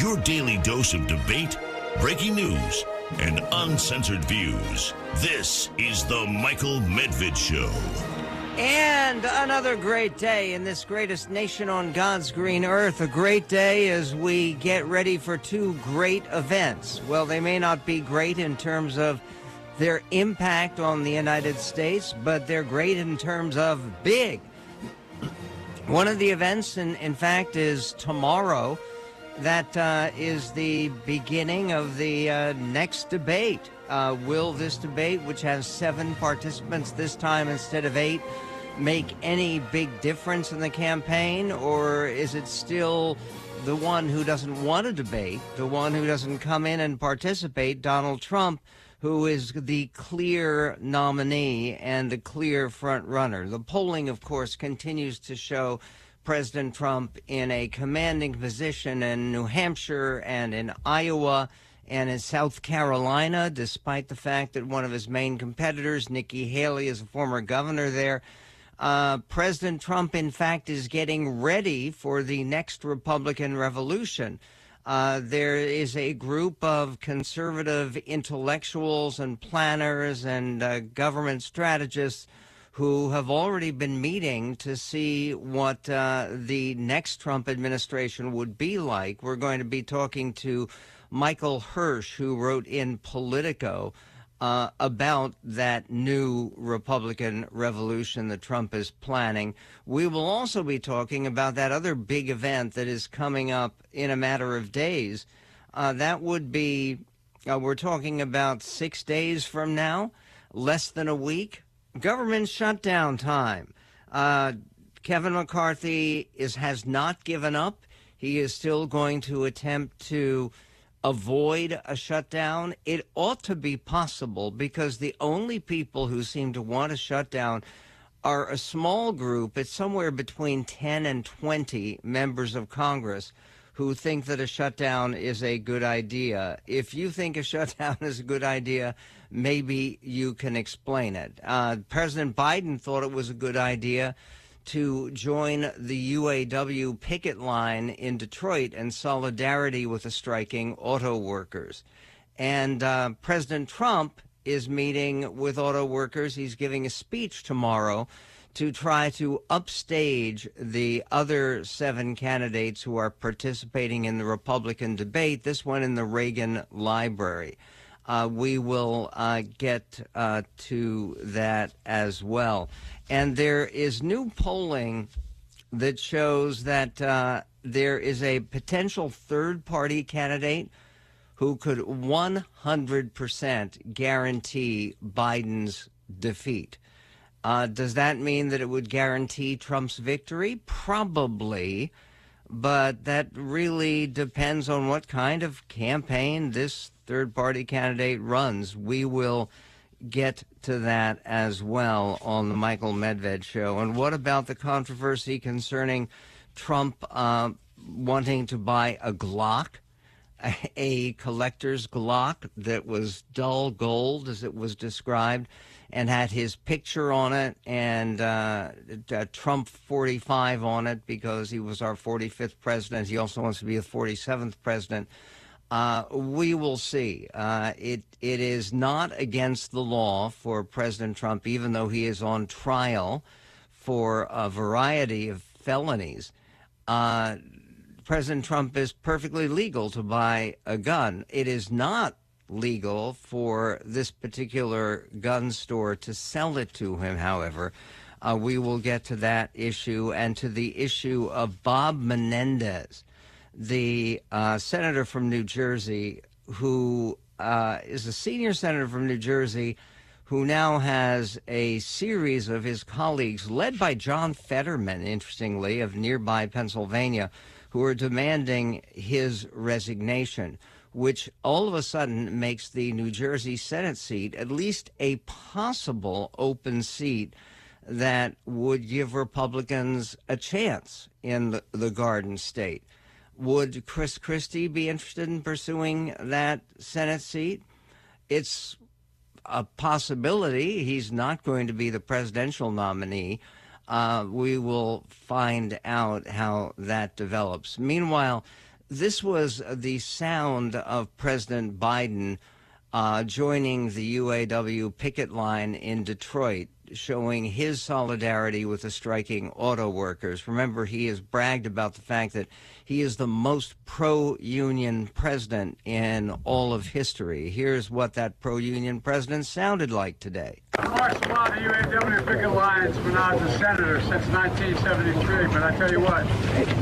Your daily dose of debate, breaking news, and uncensored views. This is the Michael Medved Show. And another great day in this greatest nation on God's green earth. A great day as we get ready for two great events. Well, they may not be great in terms of their impact on the United States, but they're great in terms of big. One of the events, in, in fact, is tomorrow. That uh, is the beginning of the uh, next debate. Uh, will this debate, which has seven participants this time instead of eight, make any big difference in the campaign, or is it still the one who doesn't want to debate, the one who doesn't come in and participate, Donald Trump, who is the clear nominee and the clear front runner? The polling, of course, continues to show President Trump in a commanding position in New Hampshire and in Iowa and in South Carolina, despite the fact that one of his main competitors, Nikki Haley, is a former governor there. Uh, President Trump, in fact, is getting ready for the next Republican revolution. Uh, there is a group of conservative intellectuals and planners and uh, government strategists who have already been meeting to see what uh, the next Trump administration would be like. We're going to be talking to Michael Hirsch, who wrote in Politico uh, about that new Republican revolution that Trump is planning. We will also be talking about that other big event that is coming up in a matter of days. Uh, that would be, uh, we're talking about six days from now, less than a week. Government shutdown time. Uh, Kevin McCarthy is has not given up. He is still going to attempt to avoid a shutdown? It ought to be possible because the only people who seem to want a shutdown are a small group. It's somewhere between 10 and 20 members of Congress who think that a shutdown is a good idea. If you think a shutdown is a good idea, maybe you can explain it. Uh, President Biden thought it was a good idea to join the UAW picket line in Detroit in solidarity with the striking auto workers. And uh, President Trump is meeting with auto workers. He's giving a speech tomorrow to try to upstage the other seven candidates who are participating in the Republican debate, this one in the Reagan Library. Uh, we will uh, get uh, to that as well. And there is new polling that shows that uh, there is a potential third party candidate who could 100% guarantee Biden's defeat. Uh, does that mean that it would guarantee Trump's victory? Probably, but that really depends on what kind of campaign this third party candidate runs. We will get to that as well on the Michael Medved show. And what about the controversy concerning Trump uh, wanting to buy a Glock, a collector's Glock that was dull gold, as it was described, and had his picture on it and uh, Trump 45 on it because he was our 45th president. He also wants to be the 47th president. Uh, we will see. Uh, it it is not against the law for President Trump, even though he is on trial for a variety of felonies. Uh, President Trump is perfectly legal to buy a gun. It is not legal for this particular gun store to sell it to him. However, uh, we will get to that issue and to the issue of Bob Menendez the uh, senator from New Jersey, who uh, is a senior senator from New Jersey, who now has a series of his colleagues, led by John Fetterman, interestingly, of nearby Pennsylvania, who are demanding his resignation, which all of a sudden makes the New Jersey Senate seat at least a possible open seat that would give Republicans a chance in the, the Garden State. Would Chris Christie be interested in pursuing that Senate seat? It's a possibility. He's not going to be the presidential nominee. Uh, we will find out how that develops. Meanwhile, this was the sound of President Biden uh, joining the UAW picket line in Detroit, showing his solidarity with the striking auto workers. Remember, he has bragged about the fact that he is the most pro union president in all of history. Here's what that pro union president sounded like today. I've marched a lot of UAW picket lines when I was a senator since 1973, but I tell you what,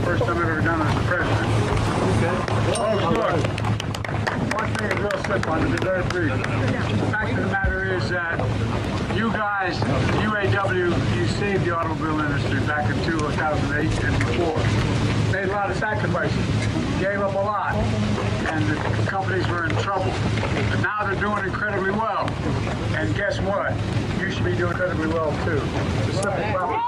first time I've ever done it as a president. Oh, sure. One thing is real simple, and it's very brief. The fact of the matter is that you guys, UAW, you saved the automobile industry back in 2008 and before. Made a lot of sacrifices, gave up a lot, and the companies were in trouble. But now they're doing incredibly well. And guess what? You should be doing incredibly well too. It's a simple proposition.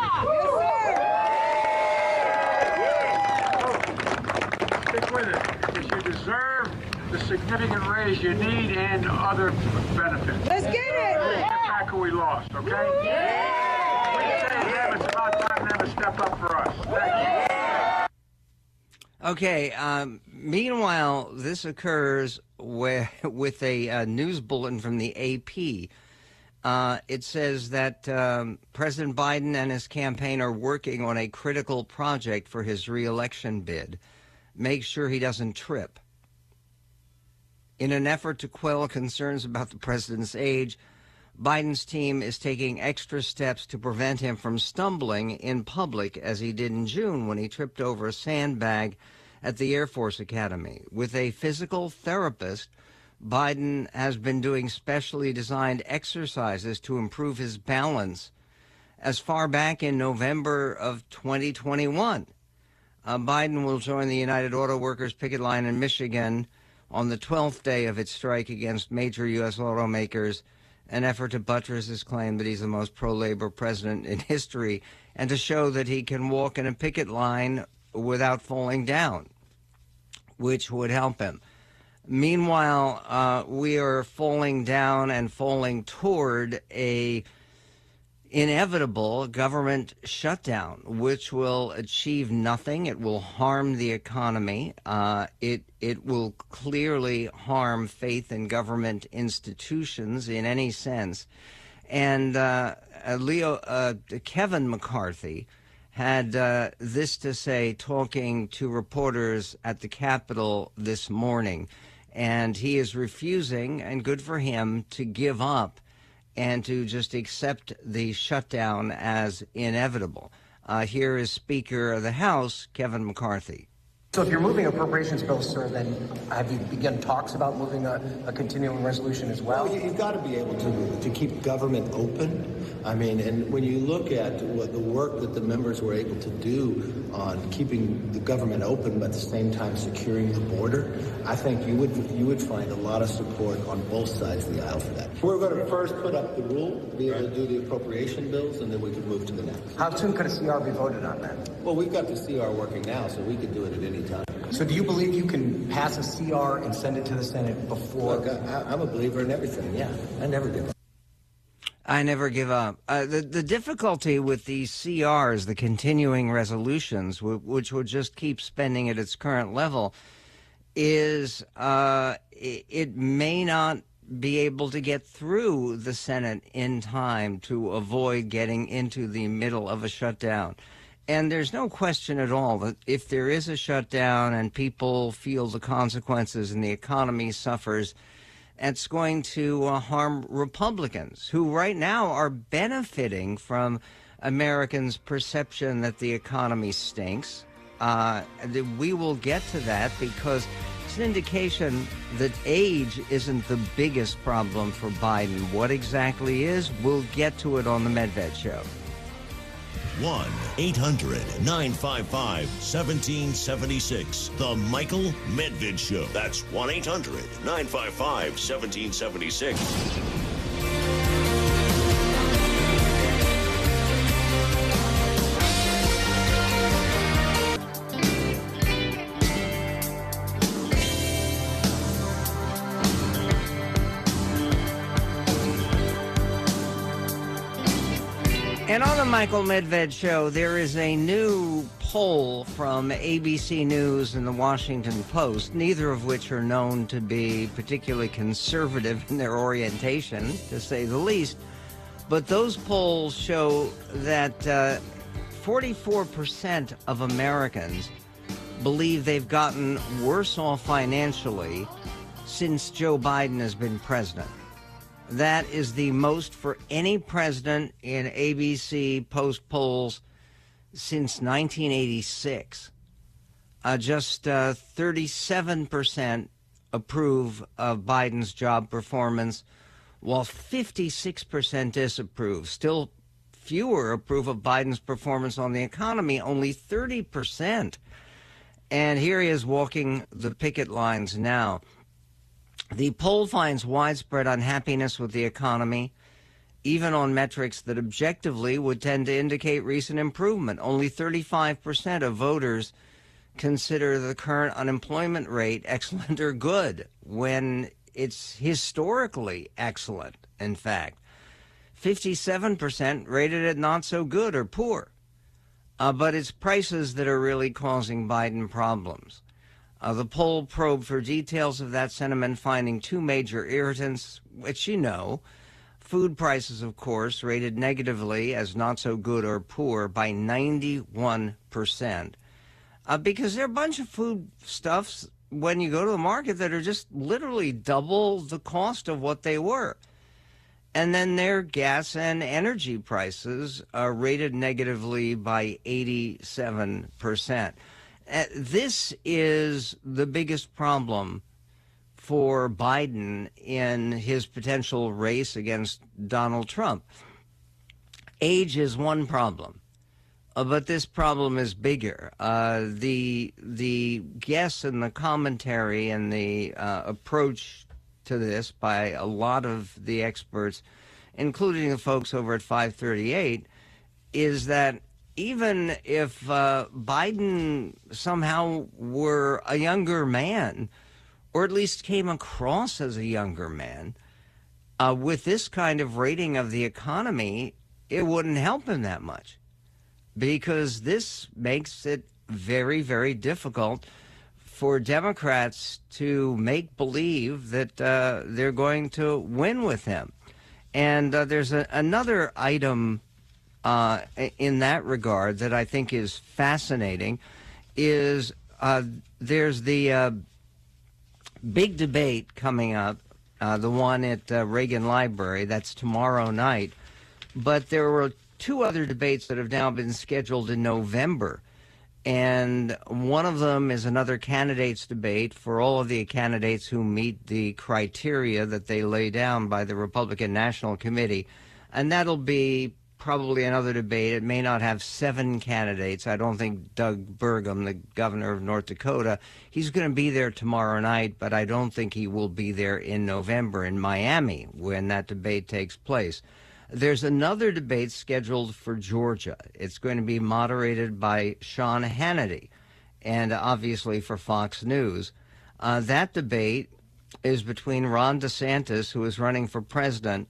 Stick with it, because you deserve the significant raise you need and other benefits. Let's get it. Get back we lost, okay? We say them, it's about time them to step up for us. Thank you. Okay. Um, meanwhile, this occurs where, with a, uh news bulletin from the AP. Uh, it says that um, President Biden and his campaign are working on a critical project for his reelection bid. Make sure he doesn't trip. In an effort to quell concerns about the president's age, Biden's team is taking extra steps to prevent him from stumbling in public as he did in June when he tripped over a sandbag at the Air Force Academy. With a physical therapist, Biden has been doing specially designed exercises to improve his balance as far back in November of 2021. Uh, Biden will join the United Auto Workers picket line in Michigan on the 12th day of its strike against major U.S. automakers, an effort to buttress his claim that he's the most pro labor president in history and to show that he can walk in a picket line without falling down, which would help him. Meanwhile, uh, we are falling down and falling toward a inevitable government shutdown, which will achieve nothing. It will harm the economy. Uh, it it will clearly harm faith in government institutions in any sense. And uh, uh, Leo uh, Kevin McCarthy had uh, this to say, talking to reporters at the Capitol this morning, and he is refusing, and good for him, to give up and to just accept the shutdown as inevitable. Uh, here is Speaker of the House, Kevin McCarthy. So if you're moving appropriations bills, sir, then have you begun talks about moving a, a continuing resolution as well? Well, you- you've got to be able to, to keep government open. I mean, and when you look at what the work that the members were able to do on keeping the government open, but at the same time securing the border, I think you would you would find a lot of support on both sides of the aisle for that. We're going to first put up the rule, be able to do the appropriation bills, and then we can move to the next. How soon could a CR be voted on then? Well, we've got the CR working now, so we could do it at any time. So do you believe you can pass a CR and send it to the Senate before? Look, I, I'm a believer in everything. Yeah, I never give up. I never give up. Uh, the the difficulty with these CRs, the continuing resolutions, w- which would just keep spending at its current level, is uh, it, it may not be able to get through the Senate in time to avoid getting into the middle of a shutdown. And there's no question at all that if there is a shutdown and people feel the consequences and the economy suffers, it's going to uh, harm Republicans who right now are benefiting from Americans' perception that the economy stinks. Uh, we will get to that because it's an indication that age isn't the biggest problem for Biden. What exactly is, we'll get to it on the Medved Show. 1 800 955 1776. The Michael Medved Show. That's 1 800 955 1776. Michael Medved Show. There is a new poll from ABC News and the Washington Post, neither of which are known to be particularly conservative in their orientation, to say the least. But those polls show that uh, 44% of Americans believe they've gotten worse off financially since Joe Biden has been president. That is the most for any president in ABC post polls since 1986. Uh, just uh, 37% approve of Biden's job performance, while 56% disapprove. Still fewer approve of Biden's performance on the economy, only 30%. And here he is walking the picket lines now. The poll finds widespread unhappiness with the economy, even on metrics that objectively would tend to indicate recent improvement. Only 35% of voters consider the current unemployment rate excellent or good, when it's historically excellent, in fact. 57% rated it not so good or poor. Uh, but it's prices that are really causing Biden problems. Uh, the poll probed for details of that sentiment, finding two major irritants, which you know. Food prices, of course, rated negatively as not so good or poor by 91%. Uh, because there are a bunch of food stuffs when you go to the market that are just literally double the cost of what they were. And then their gas and energy prices are rated negatively by 87%. Uh, this is the biggest problem for Biden in his potential race against Donald Trump. Age is one problem. Uh, but this problem is bigger. Uh, the the guess and the commentary and the uh, approach to this by a lot of the experts, including the folks over at 538, is that even if uh, Biden somehow were a younger man, or at least came across as a younger man, uh, with this kind of rating of the economy, it wouldn't help him that much because this makes it very, very difficult for Democrats to make believe that uh, they're going to win with him. And uh, there's a, another item uh, in that regard that I think is fascinating is uh, there's the uh, big debate coming up, uh, the one at uh, Reagan Library. That's tomorrow night. But there were two other debates that have now been scheduled in November. And one of them is another candidates debate for all of the candidates who meet the criteria that they lay down by the Republican National Committee. And that'll be probably another debate. It may not have seven candidates. I don't think Doug Burgum, the governor of North Dakota, he's going to be there tomorrow night, but I don't think he will be there in November in Miami when that debate takes place. There's another debate scheduled for Georgia. It's going to be moderated by Sean Hannity and obviously for Fox News. Uh, that debate is between Ron DeSantis, who is running for president,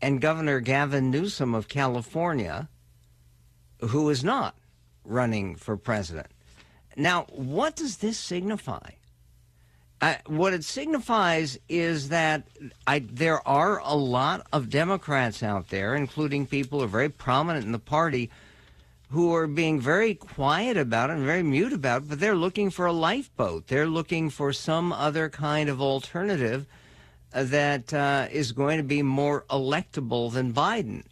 and Governor Gavin Newsom of California, who is not running for president. Now, what does this signify? Uh, what it signifies is that I, there are a lot of Democrats out there, including people who are very prominent in the party, who are being very quiet about it and very mute about it, but they're looking for a lifeboat. They're looking for some other kind of alternative that uh, is going to be more electable than Biden.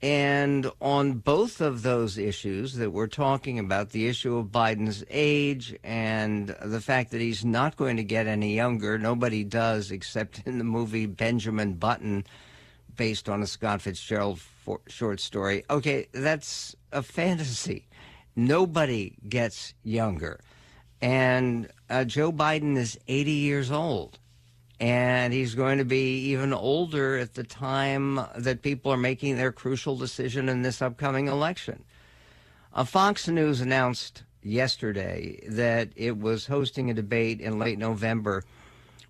And on both of those issues that we're talking about, the issue of Biden's age and the fact that he's not going to get any younger, nobody does except in the movie Benjamin Button, based on a Scott Fitzgerald for- short story. Okay, that's a fantasy. Nobody gets younger. And uh, Joe Biden is 80 years old and he's going to be even older at the time that people are making their crucial decision in this upcoming election. Uh, Fox News announced yesterday that it was hosting a debate in late November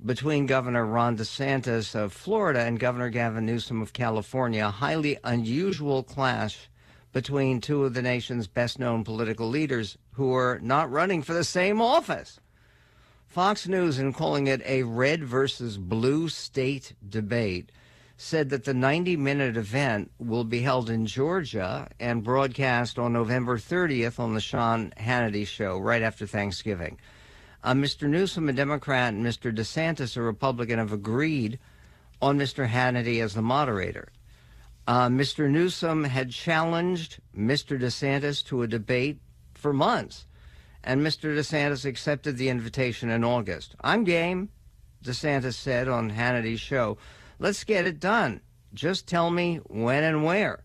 between Governor Ron DeSantis of Florida and Governor Gavin Newsom of California, a highly unusual clash between two of the nation's best known political leaders who are not running for the same office. Fox News, in calling it a red versus blue state debate, said that the 90 minute event will be held in Georgia and broadcast on November 30th on the Sean Hannity show right after Thanksgiving. Uh, Mr. Newsom, a Democrat, and Mr. DeSantis, a Republican, have agreed on Mr. Hannity as the moderator. Uh, Mr. Newsom had challenged Mr. DeSantis to a debate for months, and Mr. DeSantis accepted the invitation in August. I'm game, DeSantis said on Hannity's show. Let's get it done. Just tell me when and where.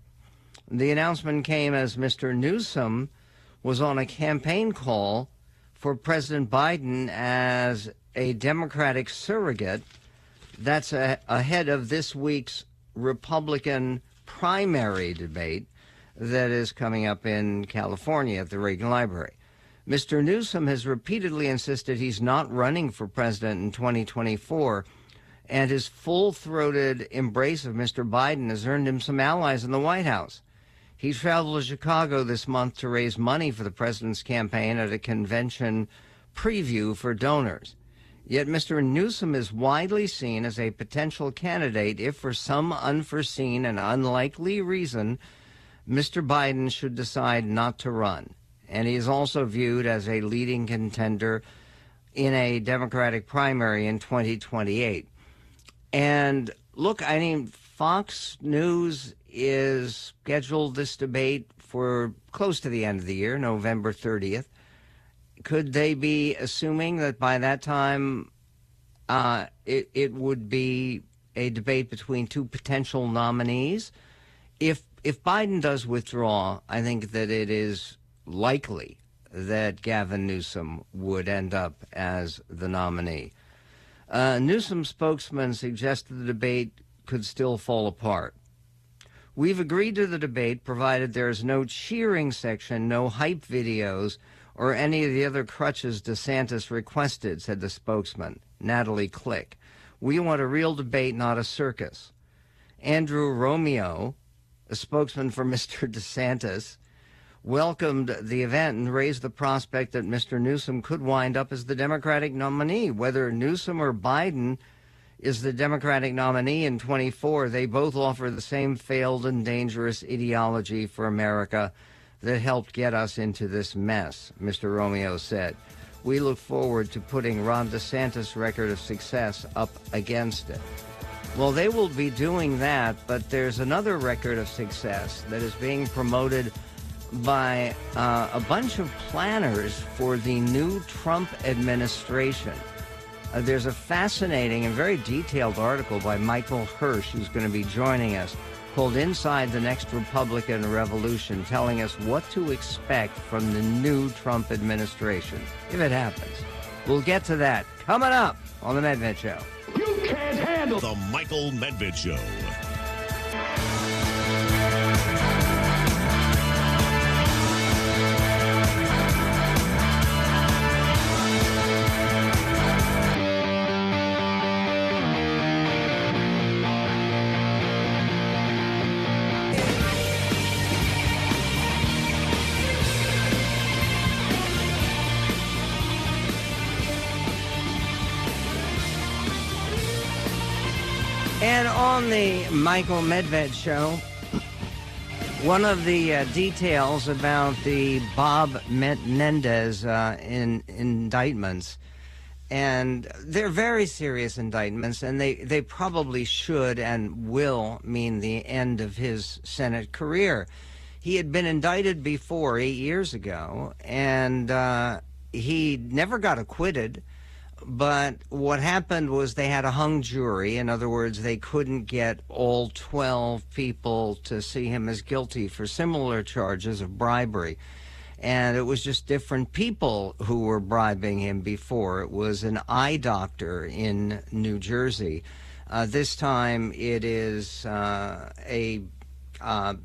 The announcement came as Mr. Newsom was on a campaign call for President Biden as a Democratic surrogate. That's a, ahead of this week's Republican primary debate that is coming up in California at the Reagan Library. Mr. Newsom has repeatedly insisted he's not running for president in 2024, and his full throated embrace of Mr. Biden has earned him some allies in the White House. He traveled to Chicago this month to raise money for the president's campaign at a convention preview for donors. Yet Mr. Newsom is widely seen as a potential candidate if, for some unforeseen and unlikely reason, Mr. Biden should decide not to run. And he is also viewed as a leading contender in a Democratic primary in 2028. And look, I mean, Fox News is scheduled this debate for close to the end of the year, November 30th could they be assuming that by that time uh, it, it would be a debate between two potential nominees? If if Biden does withdraw, I think that it is likely that Gavin Newsom would end up as the nominee. Uh, Newsom's spokesman suggested the debate could still fall apart. We've agreed to the debate provided there is no cheering section, no hype videos, or any of the other crutches DeSantis requested, said the spokesman, Nathan Click. We want a real debate, not a circus. Andrew Romeo, a spokesman for Mr. DeSantis, welcomed the event and raised the prospect that Mr. Newsom could wind up as the Democratic nominee. Whether Newsom or Biden is the Democratic nominee in 24, they both offer the same failed and dangerous ideology for America that helped get us into this mess, Mr. Romeo said. We look forward to putting Ron DeSantis' record of success up against it. Well, they will be doing that, but there's another record of success that is being promoted by uh, a bunch of planners for the new Trump administration. Uh, there's a fascinating and very detailed article by Michael Hirsch, who's going to be joining us called Inside the Next Republican Revolution, telling us what to expect from the new Trump administration, if it happens. We'll get to that coming up on The Medved Show. You can't handle The Michael Medved Show. On the Michael Medved show, one of the uh, details about the Bob Menendez uh, in, indictments, and they're very serious indictments, and they, they probably should and will mean the end of his Senate career. He had been indicted before, eight years ago, and uh, he never got acquitted. But what happened was they had a hung jury. In other words, they couldn't get all 12 people to see him as guilty for similar charges of bribery. And it was just different people who were bribing him before. It was an eye doctor in New Jersey. Uh, this time it is uh, a uh,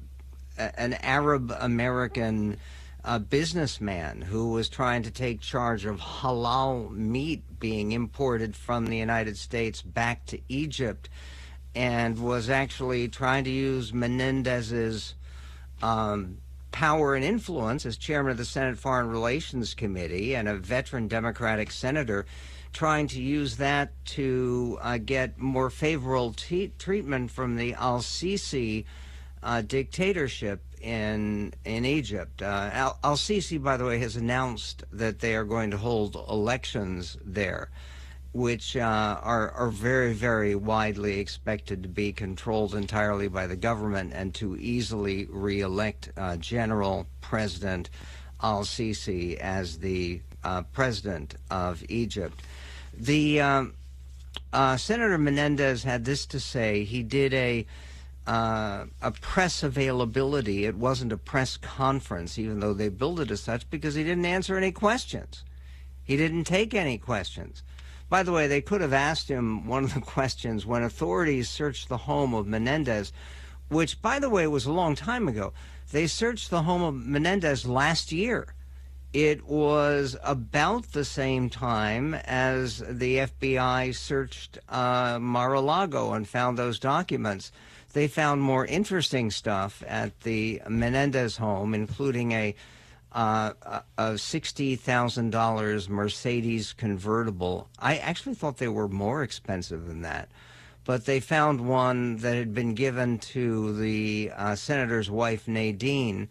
an Arab American a businessman who was trying to take charge of halal meat being imported from the United States back to Egypt and was actually trying to use Menendez's um, power and influence as chairman of the Senate Foreign Relations Committee and a veteran Democratic senator, trying to use that to uh, get more favorable treatment from the Al Sisi uh, dictatorship in in Egypt. Uh, Al, Sisi, by the way, has announced that they are going to hold elections there, which uh, are are very very widely expected to be controlled entirely by the government and to easily re-elect uh, General President Al Sisi as the uh, president of Egypt. The um, uh, Senator Menendez had this to say. He did a uh, a press availability. It wasn't a press conference, even though they billed it as such, because he didn't answer any questions. He didn't take any questions. By the way, they could have asked him one of the questions when authorities searched the home of Menendez, which, by the way, was a long time ago. They searched the home of Menendez last year. It was about the same time as the FBI searched uh, Mar-a-Lago and found those documents they found more interesting stuff at the Menendez home, including a uh, a sixty thousand dollars Mercedes convertible. I actually thought they were more expensive than that, but they found one that had been given to the uh, senator's wife Nadine.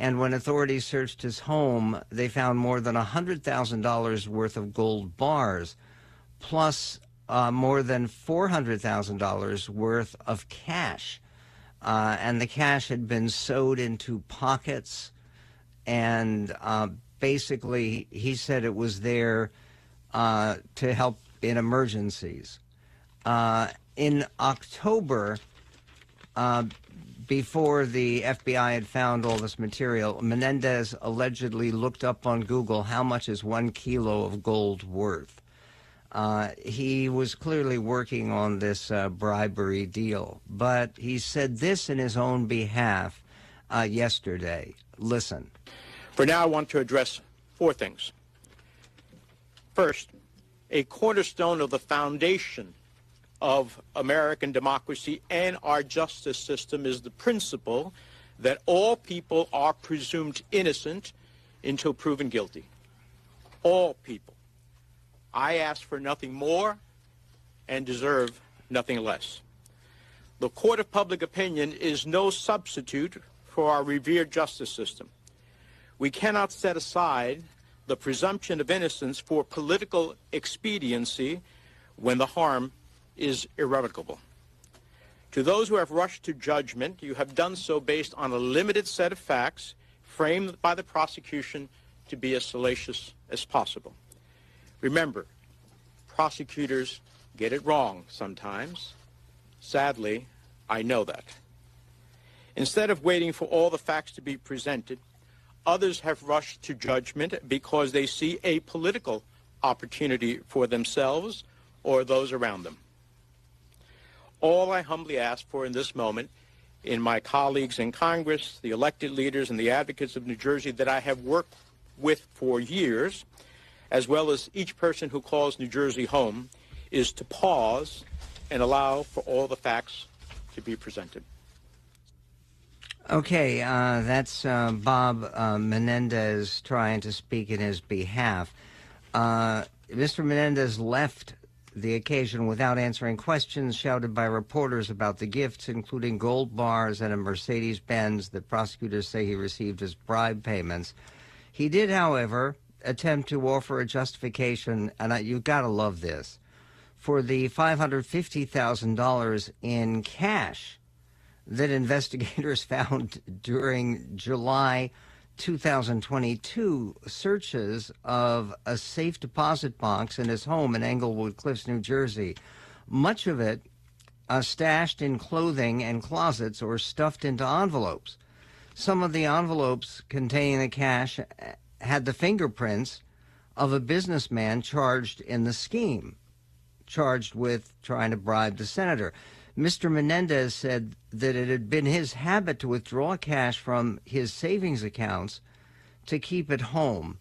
And when authorities searched his home, they found more than hundred thousand dollars worth of gold bars, plus uh, more than $400,000 worth of cash. Uh, and the cash had been sewed into pockets. And uh, basically, he said it was there uh, to help in emergencies. Uh, in October, uh, before the FBI had found all this material, Menendez allegedly looked up on Google how much is one kilo of gold worth. Uh, he was clearly working on this uh, bribery deal, but he said this in his own behalf uh, yesterday. Listen. For now, I want to address four things. First, a cornerstone of the foundation of American democracy and our justice system is the principle that all people are presumed innocent until proven guilty. All people. I ask for nothing more and deserve nothing less. The court of public opinion is no substitute for our revered justice system. We cannot set aside the presumption of innocence for political expediency when the harm is irrevocable. To those who have rushed to judgment, you have done so based on a limited set of facts framed by the prosecution to be as salacious as possible. Remember, prosecutors get it wrong sometimes. Sadly, I know that. Instead of waiting for all the facts to be presented, others have rushed to judgment because they see a political opportunity for themselves or those around them. All I humbly ask for in this moment in my colleagues in Congress, the elected leaders and the advocates of New Jersey that I have worked with for years as well as each person who calls New Jersey home, is to pause and allow for all the facts to be presented. Okay, uh, that's uh, Bob uh, Menendez trying to speak in his behalf. Uh, Mr. Menendez left the occasion without answering questions shouted by reporters about the gifts, including gold bars and a Mercedes Benz that prosecutors say he received as bribe payments. He did, however, attempt to offer a justification, and I, you've got to love this, for the $550,000 in cash that investigators found during July 2022 searches of a safe deposit box in his home in Englewood Cliffs, New Jersey. Much of it uh, stashed in clothing and closets or stuffed into envelopes. Some of the envelopes containing the cash had the fingerprints of a businessman charged in the scheme, charged with trying to bribe the senator. Mr. Menendez said that it had been his habit to withdraw cash from his savings accounts to keep it home,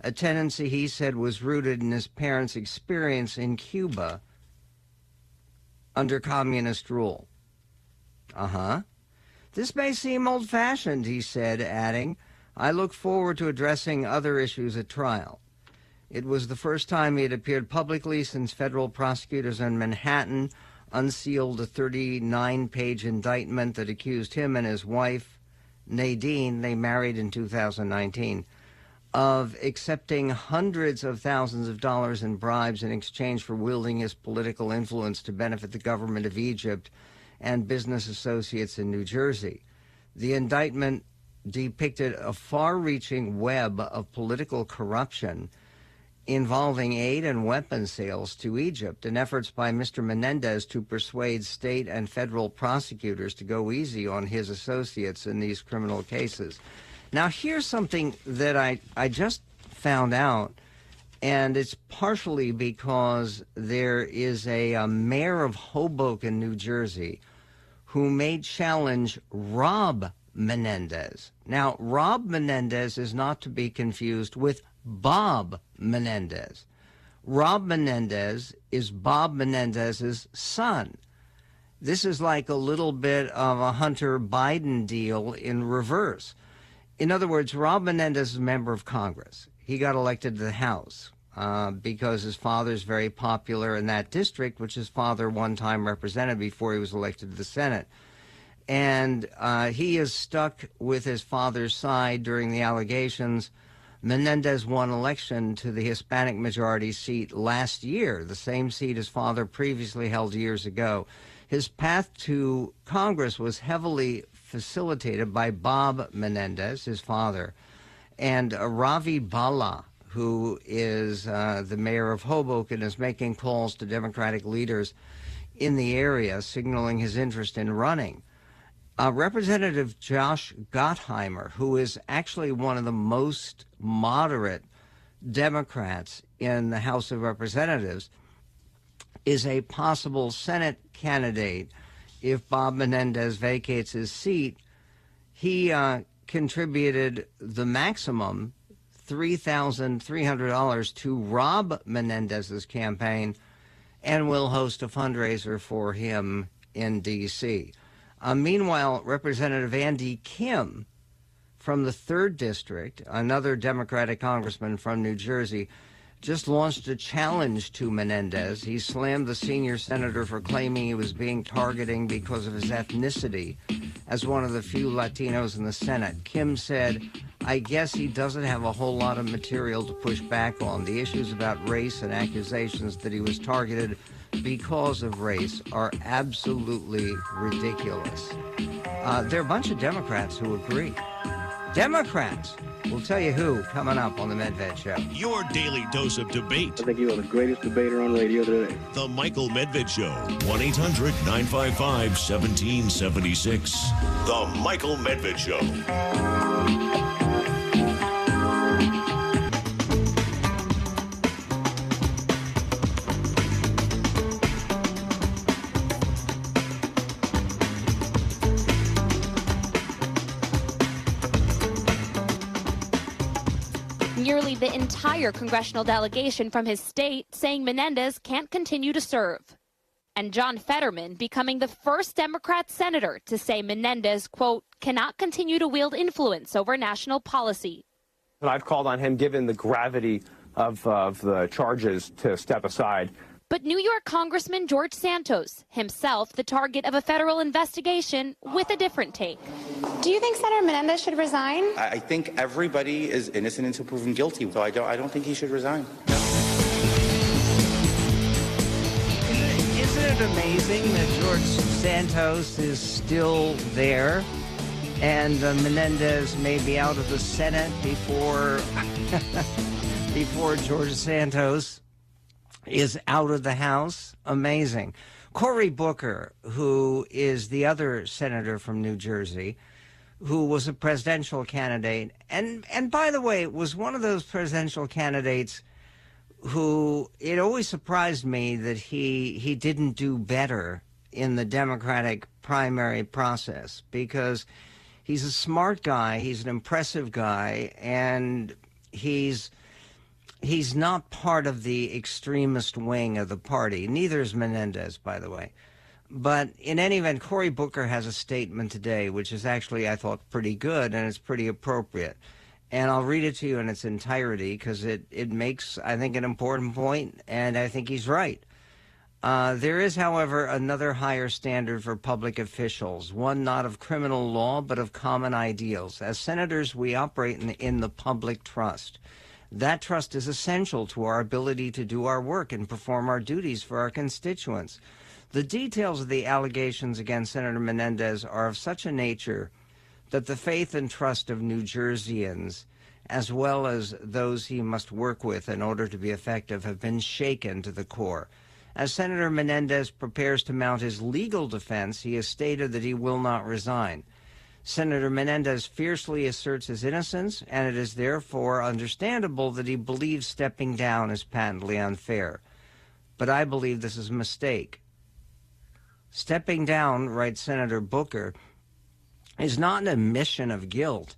a tendency he said was rooted in his parents' experience in Cuba under communist rule. Uh huh. This may seem old fashioned, he said, adding, I look forward to addressing other issues at trial. It was the first time he had appeared publicly since federal prosecutors in Manhattan unsealed a 39 page indictment that accused him and his wife, Nadine, they married in 2019, of accepting hundreds of thousands of dollars in bribes in exchange for wielding his political influence to benefit the government of Egypt and business associates in New Jersey. The indictment depicted a far reaching web of political corruption involving aid and weapon sales to Egypt and efforts by Mr. Menendez to persuade state and federal prosecutors to go easy on his associates in these criminal cases. Now, here's something that I, I just found out, and it's partially because there is a, a mayor of Hoboken, New Jersey, who may challenge Rob Menendez. Now, Rob Menendez is not to be confused with Bob Menendez. Rob Menendez is Bob Menendez's son. This is like a little bit of a Hunter Biden deal in reverse. In other words, Rob Menendez is a member of Congress. He got elected to the House uh, because his father is very popular in that district, which his father one time represented before he was elected to the Senate. And uh, he is stuck with his father's side during the allegations Menendez won election to the Hispanic majority seat last year, the same seat his father previously held years ago. His path to Congress was heavily facilitated by Bob Menendez, his father, and uh, Ravi Bhalla, who is uh, the mayor of Hoboken, is making calls to Democratic leaders in the area, signaling his interest in running. Uh, Representative Josh Gottheimer, who is actually one of the most moderate Democrats in the House of Representatives, is a possible Senate candidate if Bob Menendez vacates his seat. He uh, contributed the maximum $3,300 to Rob Menendez's campaign and will host a fundraiser for him in D.C. Uh, meanwhile, Representative Andy Kim from the 3rd District, another Democratic congressman from New Jersey, just launched a challenge to Menendez. He slammed the senior senator for claiming he was being targeting because of his ethnicity as one of the few Latinos in the Senate. Kim said, I guess he doesn't have a whole lot of material to push back on. The issues about race and accusations that he was targeted because of race are absolutely ridiculous. Uh, there are a bunch of Democrats who agree. Democrats! We'll tell you who coming up on the Medved Show. Your daily dose of debate. I think you are the greatest debater on radio today. The Michael Medved Show. 1 800 955 1776. The Michael Medved Show. Entire congressional delegation from his state saying Menendez can't continue to serve. And John Fetterman becoming the first Democrat senator to say Menendez, quote, cannot continue to wield influence over national policy. And I've called on him, given the gravity of, of the charges, to step aside. But New York Congressman George Santos, himself the target of a federal investigation, with a different take. Do you think Senator Menendez should resign? I think everybody is innocent until proven guilty, so I don't, I don't think he should resign. Isn't it amazing that George Santos is still there? And uh, Menendez may be out of the Senate before before George Santos is out of the House. Amazing. Cory Booker, who is the other senator from New Jersey, who was a presidential candidate, and and by the way, was one of those presidential candidates who it always surprised me that he he didn't do better in the Democratic primary process because he's a smart guy, he's an impressive guy, and he's he's not part of the extremist wing of the party. Neither is Menendez, by the way. But in any event, Cory Booker has a statement today, which is actually, I thought, pretty good and it's pretty appropriate. And I'll read it to you in its entirety because it, it makes, I think, an important point, and I think he's right. Uh, there is, however, another higher standard for public officials, one not of criminal law, but of common ideals. As senators, we operate in, in the public trust. That trust is essential to our ability to do our work and perform our duties for our constituents. The details of the allegations against Senator Menendez are of such a nature that the faith and trust of New Jerseyans, as well as those he must work with in order to be effective, have been shaken to the core. As Senator Menendez prepares to mount his legal defense, he has stated that he will not resign. Senator Menendez fiercely asserts his innocence, and it is therefore understandable that he believes stepping down is patently unfair. But I believe this is a mistake. Stepping down, writes Senator Booker, is not an admission of guilt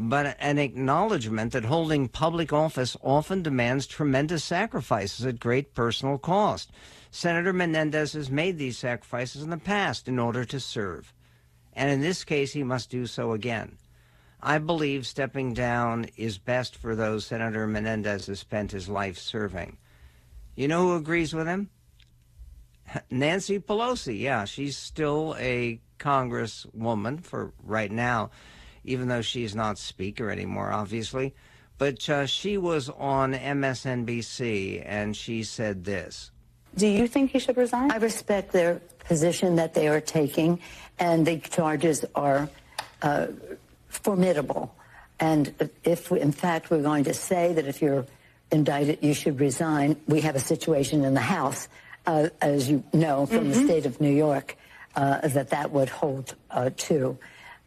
but an acknowledgement that holding public office often demands tremendous sacrifices at great personal cost. Senator Menendez has made these sacrifices in the past in order to serve, and in this case, he must do so again. I believe stepping down is best for those Senator Menendez has spent his life serving. You know who agrees with him? Nancy Pelosi. Yeah, she's still a congresswoman for right now even though she's not speaker anymore, obviously. But uh, she was on MSNBC and she said this. Do you think he should resign? I respect their position that they are taking, and the charges are uh, formidable. And if, in fact, we're going to say that if you're indicted, you should resign, we have a situation in the House, uh, as you know from mm-hmm. the state of New York, uh, that that would hold uh, too.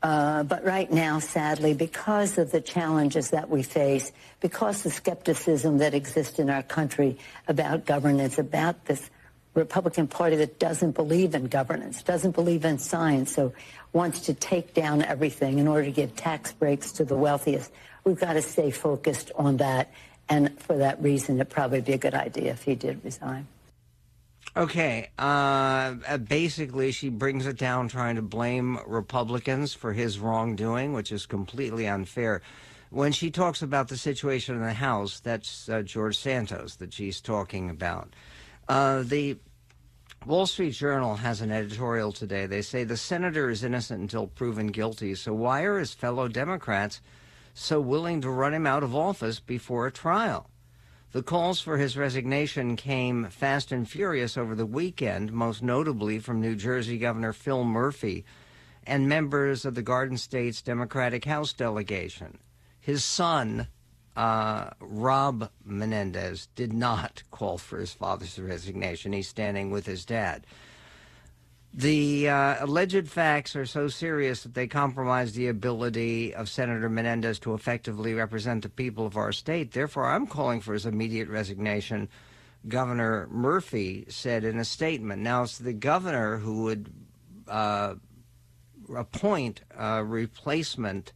Uh, but right now, sadly, because of the challenges that we face, because the skepticism that exists in our country about governance, about this Republican Party that doesn't believe in governance, doesn't believe in science, so wants to take down everything in order to give tax breaks to the wealthiest, we've got to stay focused on that. And for that reason, it'd probably be a good idea if he did resign. Okay. Uh, uh, basically, she brings it down trying to blame Republicans for his wrongdoing, which is completely unfair. When she talks about the situation in the House, that's uh, George Santos that she's talking about. Uh, the Wall Street Journal has an editorial today. They say the senator is innocent until proven guilty. So why are his fellow Democrats so willing to run him out of office before a trial? The calls for his resignation came fast and furious over the weekend, most notably from New Jersey Governor Phil Murphy and members of the Garden State's Democratic House delegation. His son, uh, Rob Menendez, did not call for his father's resignation. He's standing with his dad. The uh, alleged facts are so serious that they compromise the ability of Senator Menendez to effectively represent the people of our state. Therefore, I'm calling for his immediate resignation. Governor Murphy said in a statement. Now, it's the governor who would uh, appoint a replacement,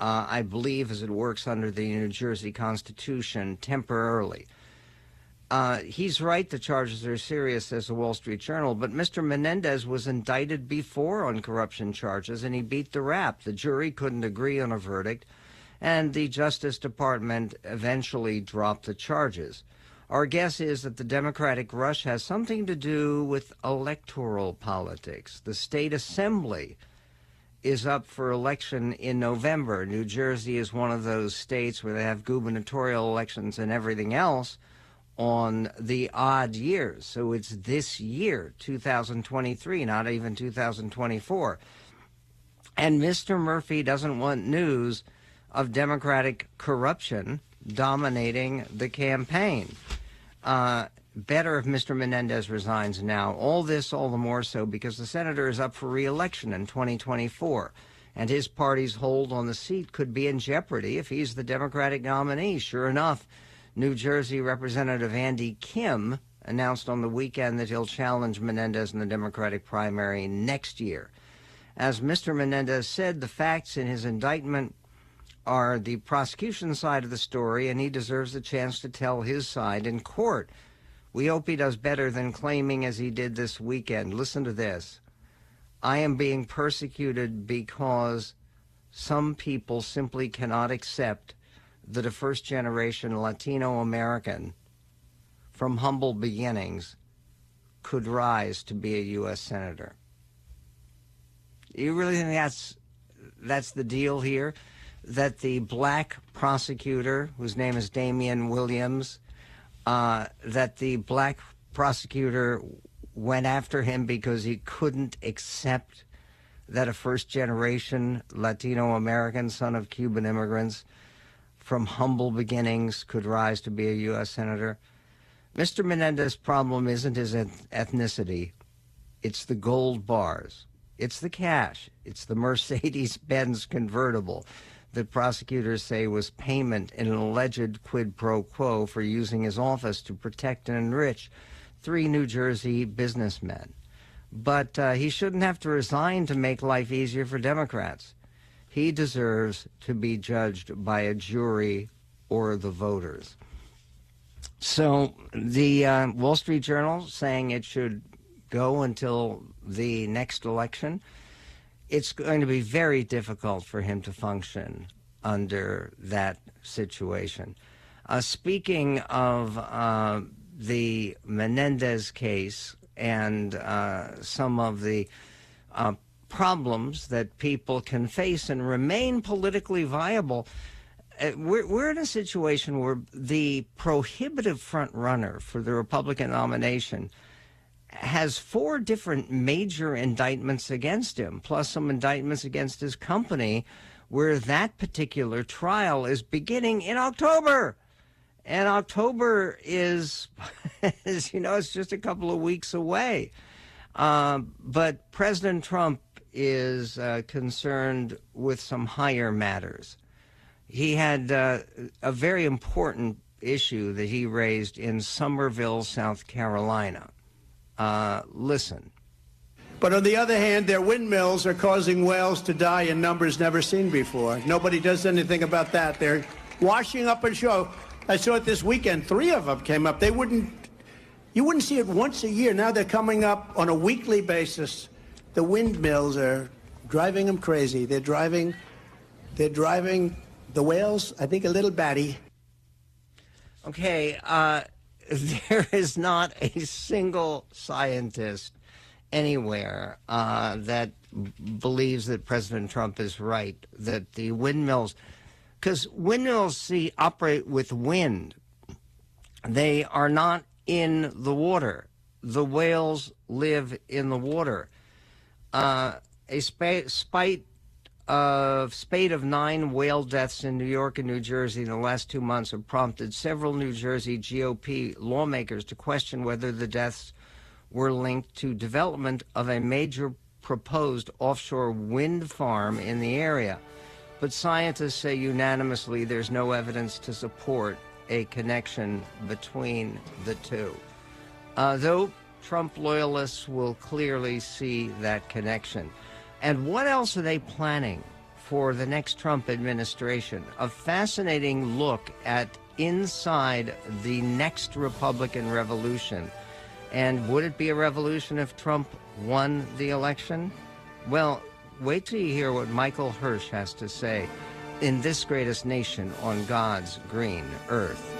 uh, I believe, as it works under the New Jersey Constitution, temporarily. Uh, he's right, the charges are serious, says the Wall Street Journal, but Mr. Menendez was indicted before on corruption charges and he beat the rap. The jury couldn't agree on a verdict, and the Justice Department eventually dropped the charges. Our guess is that the Democratic rush has something to do with electoral politics. The state assembly is up for election in November. New Jersey is one of those states where they have gubernatorial elections and everything else on the odd years. So it's this year, 2023, not even 2024. And Mr. Murphy doesn't want news of Democratic corruption dominating the campaign. Uh, better if Mr. Menendez resigns now. All this, all the more so, because the senator is up for reelection in 2024. And his party's hold on the seat could be in jeopardy if he's the Democratic nominee. Sure enough, New Jersey Representative Andy Kim announced on the weekend that he'll challenge Menendez in the Democratic primary next year. As Mr. Menendez said, the facts in his indictment are the prosecution side of the story, and he deserves a chance to tell his side in court. We hope he does better than claiming as he did this weekend. Listen to this. I am being persecuted because some people simply cannot accept that a first generation Latino American from humble beginnings could rise to be a U.S. Senator. You really think that's, that's the deal here? That the black prosecutor, whose name is Damian Williams, uh, that the black prosecutor went after him because he couldn't accept that a first generation Latino American son of Cuban immigrants from humble beginnings could rise to be a U.S. Senator. Mr. Menendez's problem isn't his ethnicity, it's the gold bars, it's the cash, it's the Mercedes Benz convertible that prosecutors say was payment in an alleged quid pro quo for using his office to protect and enrich three New Jersey businessmen. But uh, he shouldn't have to resign to make life easier for Democrats. He deserves to be judged by a jury or the voters. So the uh, Wall Street Journal saying it should go until the next election. It's going to be very difficult for him to function under that situation. Uh, speaking of uh, the Menendez case and uh, some of the uh, problems that people can face and remain politically viable, uh, we're, we're in a situation where the prohibitive front runner for the Republican nomination has four different major indictments against him, plus some indictments against his company, where that particular trial is beginning in October. And October is, as you know, it's just a couple of weeks away. Um, but President Trump is uh, concerned with some higher matters. He had uh, a very important issue that he raised in Summerville, South Carolina. Uh, listen. But on the other hand, their windmills are causing whales to die in numbers never seen before. Nobody does anything about that. They're washing up ashore. I saw it this weekend. Three of them came up. They wouldn't, you wouldn't see it once a year. Now they're coming up on a weekly basis. The windmills are driving them crazy. They're driving, they're driving the whales, I think, a little batty. Okay, uh, there is not a single scientist anywhere uh, that believes that President Trump is right, that the windmills because windmills see operate with wind. They are not in the water. The whales live in the water. Uh, a spite of spate of nine whale deaths in New York and New Jersey in the last two months have prompted several New Jersey GOP lawmakers to question whether the deaths were linked to development of a major proposed offshore wind farm in the area. But scientists say unanimously there's no evidence to support a connection between the two. Uh, though Trump loyalists will clearly see that connection. And what else are they planning for the next Trump administration? A fascinating look at inside the next Republican revolution. And would it be a revolution if Trump won the election? Well, Wait till you hear what Michael Hirsh has to say in this greatest nation on God's green earth.